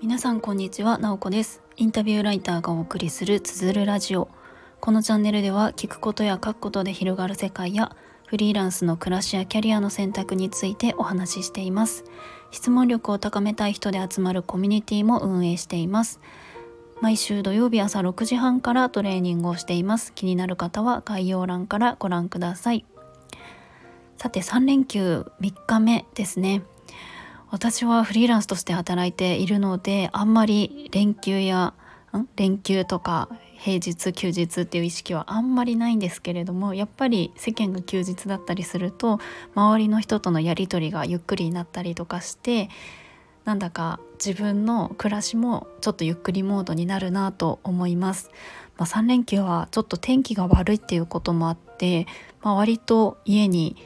皆さんこんにちは、なおこです。インタビューライターがお送りするつづるラジオ。このチャンネルでは聞くことや書くことで広がる世界やフリーランスの暮らしやキャリアの選択についてお話ししています。質問力を高めたい人で集まるコミュニティも運営しています。毎週土曜日朝6時半からトレーニングをしています。気になる方は概要欄からご覧ください。さて3連休3日目ですね。私はフリーランスとして働いているのであんまり連休や連休とか平日休日っていう意識はあんまりないんですけれどもやっぱり世間が休日だったりすると周りの人とのやり取りがゆっくりになったりとかしてなんだか自分の暮らしもちょっとゆっくりモードになるなと思います。まあ、3連休はちょっと天気が悪いっていうこともあって、まあ、割と家に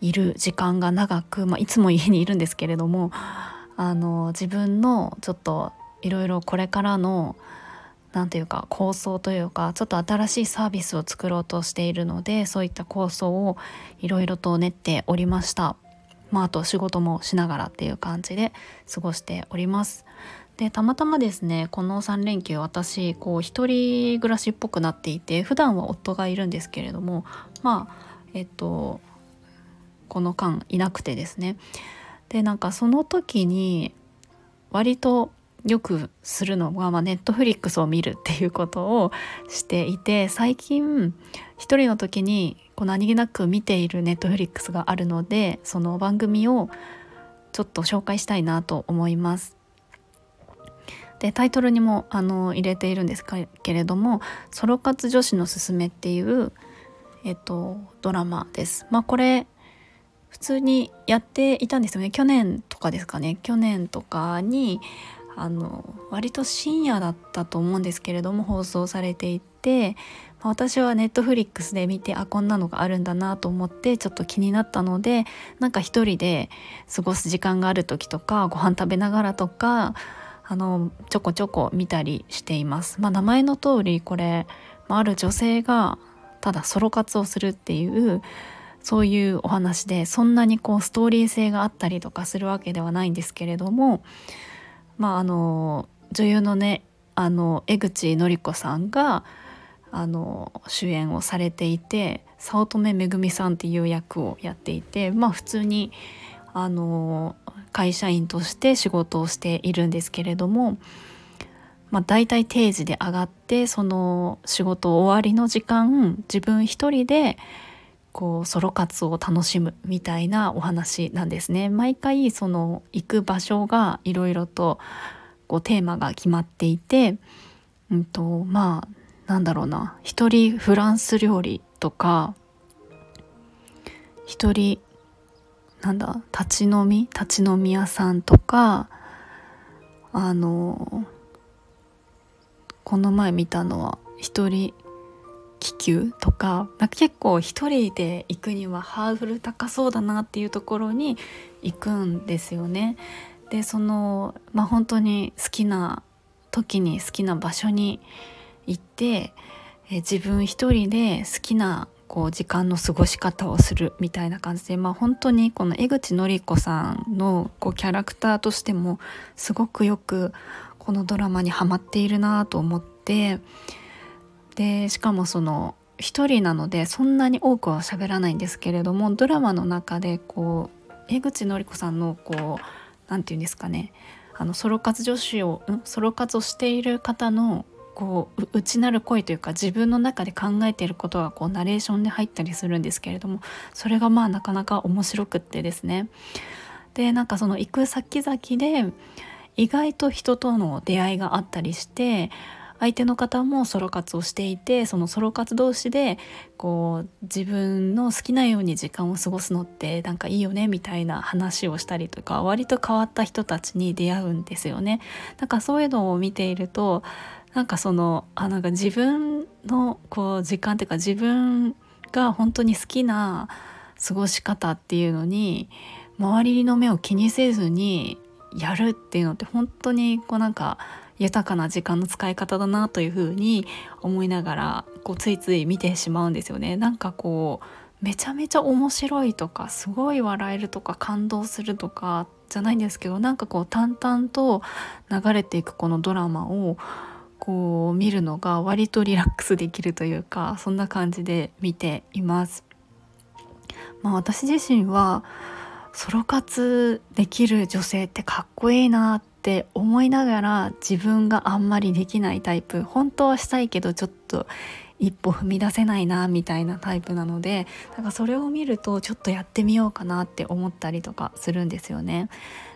いる時間が長く、まあ、いつも家にいるんですけれどもあの自分のちょっといろいろこれからの何て言うか構想というかちょっと新しいサービスを作ろうとしているのでそういった構想をいろいろと練っておりました。まあ、あと仕事もしながらっていう感じで過ごしております。でたまたまですねこの3連休私こう一人暮らしっぽくなっていて普段は夫がいるんですけれどもまあえっとこの間いなくてですねでなんかその時に割とよくするのは、まあ、ネットフリックスを見るっていうことをしていて最近一人の時にこう何気なく見ているネットフリックスがあるのでその番組をちょっと紹介したいなと思います。でタイトルにもあの入れているんですけれども「ソロ活女子のすすめ」っていう、えっと、ドラマです。まあ、これ普通にやっていたんですよね去年とかですかね去年とかにあの割と深夜だったと思うんですけれども放送されていて私はネットフリックスで見てあこんなのがあるんだなと思ってちょっと気になったのでなんか一人で過ごす時間がある時とかご飯食べながらとかあのちょこちょこ見たりしています。まあ、名前の通りこれ、まあ、ある女性がただソロ活をするっていうそういうお話でそんなにこうストーリー性があったりとかするわけではないんですけれどもまああの女優のねあの江口のり子さんがあの主演をされていて早乙女めぐみさんっていう役をやっていてまあ普通にあの会社員として仕事をしているんですけれども、まあ、大体定時で上がってその仕事終わりの時間自分一人でこうソロ活を楽しむみたいなお話なんですね。毎回その行く場所がいろいろとこうテーマが決まっていて、うんとまあなんだろうな一人フランス料理とか一人なんだ立ち飲み立ち飲み屋さんとかあのこの前見たのは一人気球とかか結構一人で行くにはハードル高そうだなっていうところに行くんですよね。でそのまあ本当に好きな時に好きな場所に行ってえ自分一人で好きなこう時間の過ごし方をするみたいな感じで、まあ、本当にこの江口のり子さんのこうキャラクターとしてもすごくよくこのドラマにはまっているなと思ってでしかもその一人なのでそんなに多くは喋らないんですけれどもドラマの中でこう江口のり子さんのこう何て言うんですかね。あのソロ活女子を、ん、ソロ活をしている方のこう内なる声というか自分の中で考えていることがこうナレーションで入ったりするんですけれどもそれがまあなかなか面白くってですね。でなんかその行く先々で意外と人との出会いがあったりして相手の方もソロ活をしていてそのソロ活同士でこう自分の好きなように時間を過ごすのってなんかいいよねみたいな話をしたりとか割と変わった人たちに出会うんですよね。なんかそういうのを見ているとなんかそのあなんか自分のこう時間っていうか自分が本当に好きな過ごし方っていうのに周りの目を気にせずにやるっていうのって本当にこうなんか豊かな時間の使い方だなというふうに思いながらこうついつい見てしまうんですよね。なんかこうめちゃめちゃ面白いとかすごい笑えるとか感動するとかじゃないんですけどなんかこう淡々と流れていくこのドラマをこう見るのが割とリラックスできるというかそんな感じで見ています。まあ、私自身はソロ活できる女性ってかっこいいなってって思いながら自分があんまりできないタイプ本当はしたいけどちょっと一歩踏み出せないなみたいなタイプなのでなんかそれを見るとちょっとやってみようかなって思ったりとかするんですよね。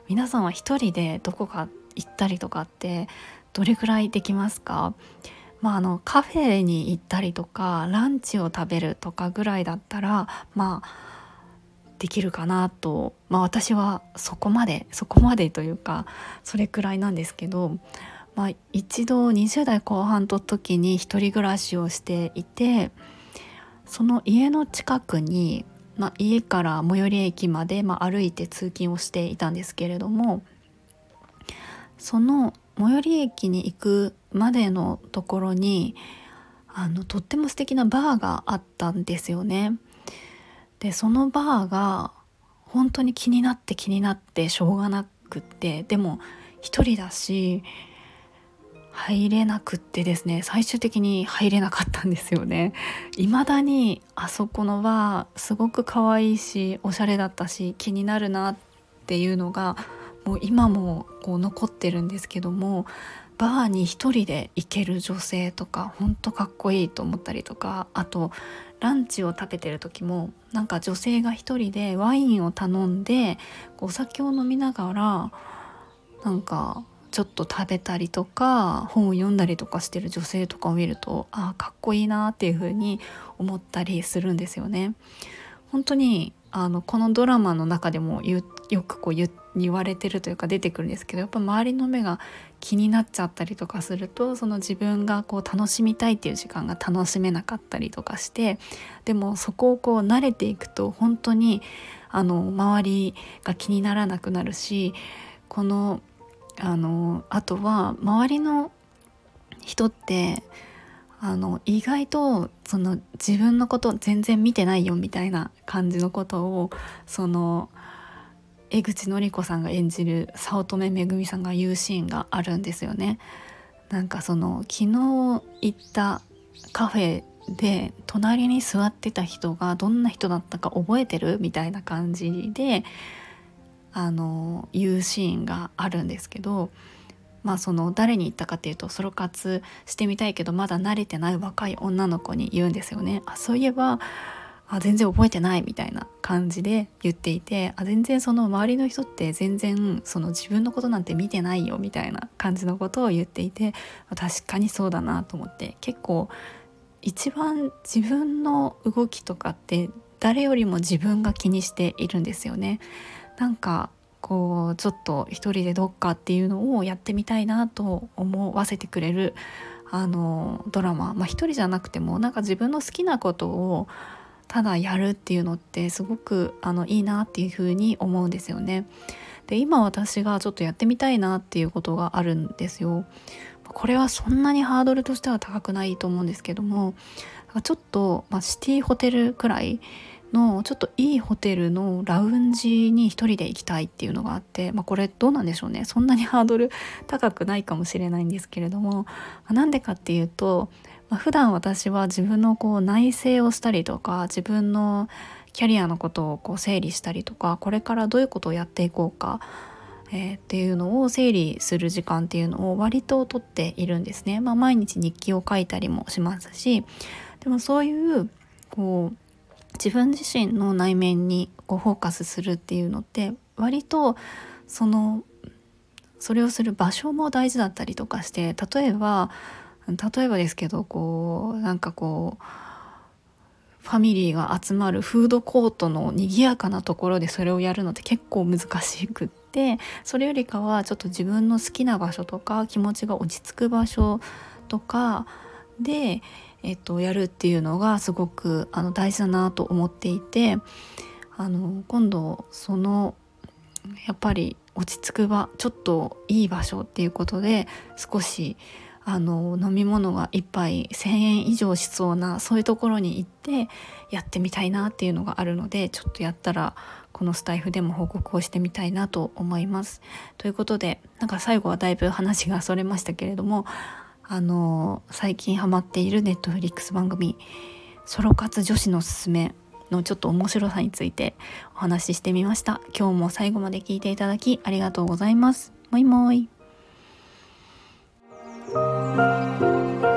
皆さんは一人でどこか行ったりとかってどれくらいできますか？まあ、あのカフェに行ったりとかランチを食べるとかぐらいだったらまあできるかなと、まあ、私はそこまでそこまでというかそれくらいなんですけどまあ、一度20代後半の時に一人暮らしをしていてその家の近くに、まあ、家から最寄り駅まで、ま、歩いて通勤をしていたんですけれどもその最寄り駅に行くまでのところにあのとっても素敵なバーがあったんですよね。でそのバーが本当に気になって気になってしょうがなくってでも一人だし入れなくってですね最終的に入れなかったんですよね。未だにあそこのバーすごく可愛いしおしゃれだったし気になるなっていうのがもう今もこう残ってるんですけどもバーに一人で行ける女性とかほんとかっこいいと思ったりとかあとランチを食べてる時もなんか女性が一人でワインを頼んでお酒を飲みながらなんかちょっと食べたりとか本を読んだりとかしてる女性とかを見るとああかっこいいなっていう風に思ったりするんですよね。本当にあのこのドラマの中でもよくこう言われてるというか出てくるんですけどやっぱ周りの目が気になっちゃったりとかするとその自分がこう楽しみたいっていう時間が楽しめなかったりとかしてでもそこをこう慣れていくと本当にあの周りが気にならなくなるしこのあのあとは周りの人ってあの意外とその自分のこと全然見てないよみたいな感じのことをその江口のり子さんが演じる早乙女めぐみさんが言うシーンがあるんですよね。なんかその昨日行ったカフェで隣に座ってた人がどんな人だったか覚えてるみたいな感じであの言うシーンがあるんですけどまあその誰に言ったかっていうとソロ活してみたいけどまだ慣れてない若い女の子に言うんですよね。あそういえばあ全然覚えてないみたいな感じで言っていてあ全然その周りの人って全然その自分のことなんて見てないよみたいな感じのことを言っていて確かにそうだなと思って結構一番自分の動きとかって誰よりも自分が気にしているんですよね。なんかこうちょっと一人でどっかっていうのをやってみたいなと思わせてくれるあのドラマまあ一人じゃなくてもなんか自分の好きなことをただやるっていうのってすごくあのいいなっていうふうに思うんですよね。で今私がちょっとやってみたいなっていうことがあるんですよ。これはそんなにハードルとしては高くないと思うんですけどもちょっと、まあ、シティホテルくらいのちょっといいホテルのラウンジに一人で行きたいっていうのがあって、まあ、これどうなんでしょうねそんなにハードル高くないかもしれないんですけれどもなんでかっていうと、まあ、普段私は自分のこう内省をしたりとか自分のキャリアのことをこう整理したりとかこれからどういうことをやっていこうかえー、っていうのを整理する時間っていうのを割ととっているんですね。まあ、毎日日記を書いたりもしますしでもそういうこう自分自身の内面にこうフォーカスするっていうのって割とそのそれをする場所も大事だったりとかして例えば例えばですけどこうなんかこうファミリーが集まるフードコートの賑やかなところでそれをやるのって結構難しくってそれよりかはちょっと自分の好きな場所とか気持ちが落ち着く場所とかでえっと、やるっていうのがすごくあの大事だなと思っていてあの今度そのやっぱり落ち着く場ちょっといい場所っていうことで少しあの飲み物が1杯1,000円以上しそうなそういうところに行ってやってみたいなっていうのがあるのでちょっとやったらこのスタイフでも報告をしてみたいなと思います。ということでなんか最後はだいぶ話がそれましたけれどもあの最近ハマっているネットフリックス番組「ソロ活女子のすすめ」のちょっと面白さについてお話ししてみました。今日も最後まで聞いていただきありがとうございます。もいもい。Música